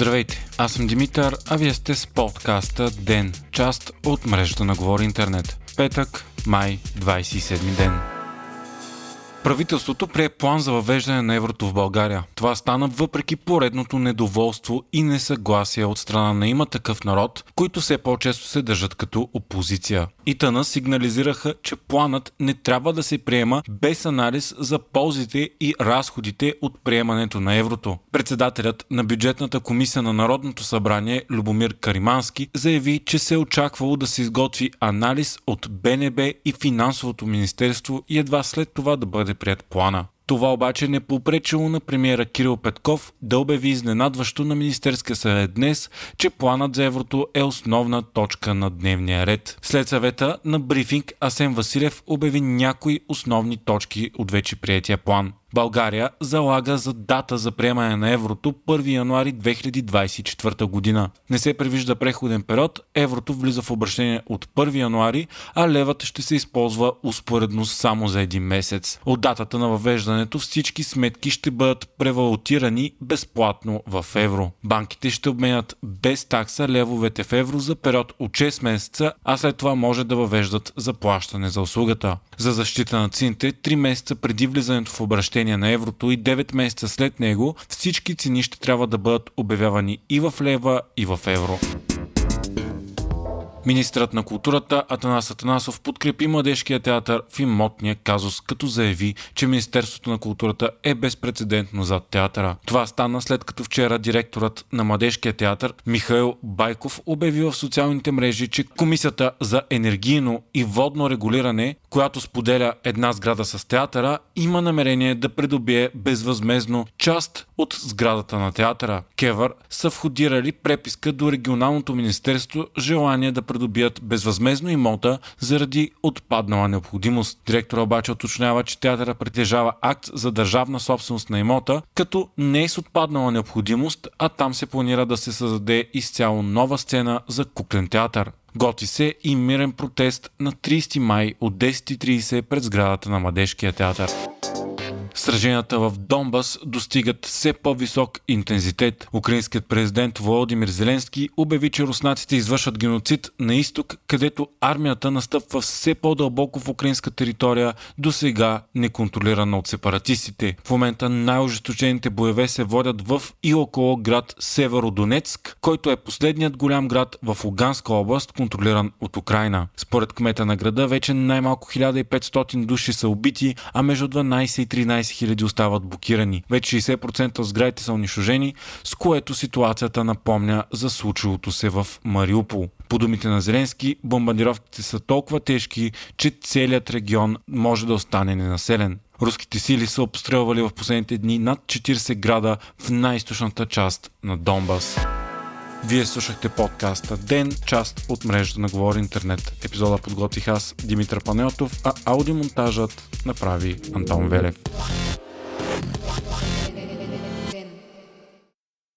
Здравейте, аз съм Димитър, а вие сте с подкаста ДЕН, част от мрежата на Говори Интернет. Петък, май, 27 ден. Правителството прие план за въвеждане на еврото в България. Това стана въпреки поредното недоволство и несъгласие от страна на има такъв народ, които все по-често се държат като опозиция. И тъна сигнализираха, че планът не трябва да се приема без анализ за ползите и разходите от приемането на еврото. Председателят на бюджетната комисия на Народното събрание Любомир Каримански заяви, че се е очаквало да се изготви анализ от БНБ и Финансовото министерство и едва след това да бъде бъде прият плана. Това обаче не попречило на премиера Кирил Петков да обяви изненадващо на Министерския съвет днес, че планът за еврото е основна точка на дневния ред. След съвета на брифинг Асен Василев обяви някои основни точки от вече приятия план. България залага за дата за приемане на еврото 1 януари 2024 година. Не се предвижда преходен период, еврото влиза в обращение от 1 януари, а левът ще се използва успоредно само за един месец. От датата на въвеждането всички сметки ще бъдат превалутирани безплатно в евро. Банките ще обменят без такса левовете в евро за период от 6 месеца, а след това може да въвеждат заплащане за услугата. За защита на цените, 3 месеца преди влизането в обращение обращение на еврото и 9 месеца след него всички цени ще трябва да бъдат обявявани и в лева, и в евро. Министрът на културата Атанас Атанасов подкрепи Младежкия театър в имотния казус, като заяви, че Министерството на културата е безпредседентно зад театъра. Това стана след като вчера директорът на Младежкия театър Михаил Байков обяви в социалните мрежи, че Комисията за енергийно и водно регулиране, която споделя една сграда с театъра, има намерение да придобие безвъзмезно част от сградата на театъра. Кевър са входирали преписка до регионалното министерство желание да придобият безвъзмезно имота заради отпаднала необходимост. Директора обаче уточнява, че театъра притежава акт за държавна собственост на имота, като не е с отпаднала необходимост, а там се планира да се създаде изцяло нова сцена за куклен театър. Готи се и мирен протест на 30 май от 10.30 пред сградата на Младежкия театър. Сраженията в Донбас достигат все по-висок интензитет. Украинският президент Володимир Зеленски обяви, че руснаците извършват геноцид на изток, където армията настъпва все по-дълбоко в украинска територия, до сега неконтролирана от сепаратистите. В момента най-ожесточените боеве се водят в и около град Северодонецк, който е последният голям град в Луганска област, контролиран от Украина. Според кмета на града вече най-малко 1500 души са убити, а между 12 и 13 000 остават блокирани. Вече 60% от сградите са унищожени, с което ситуацията напомня за случилото се в Мариупол. По думите на Зеленски, бомбардировките са толкова тежки, че целият регион може да остане ненаселен. Руските сили са обстрелвали в последните дни над 40 града в най-источната част на Донбас. Вие слушахте подкаста Ден, част от мрежата на Говори Интернет. Епизода подготвих аз, Димитър Панеотов, а аудиомонтажът направи Антон Велев.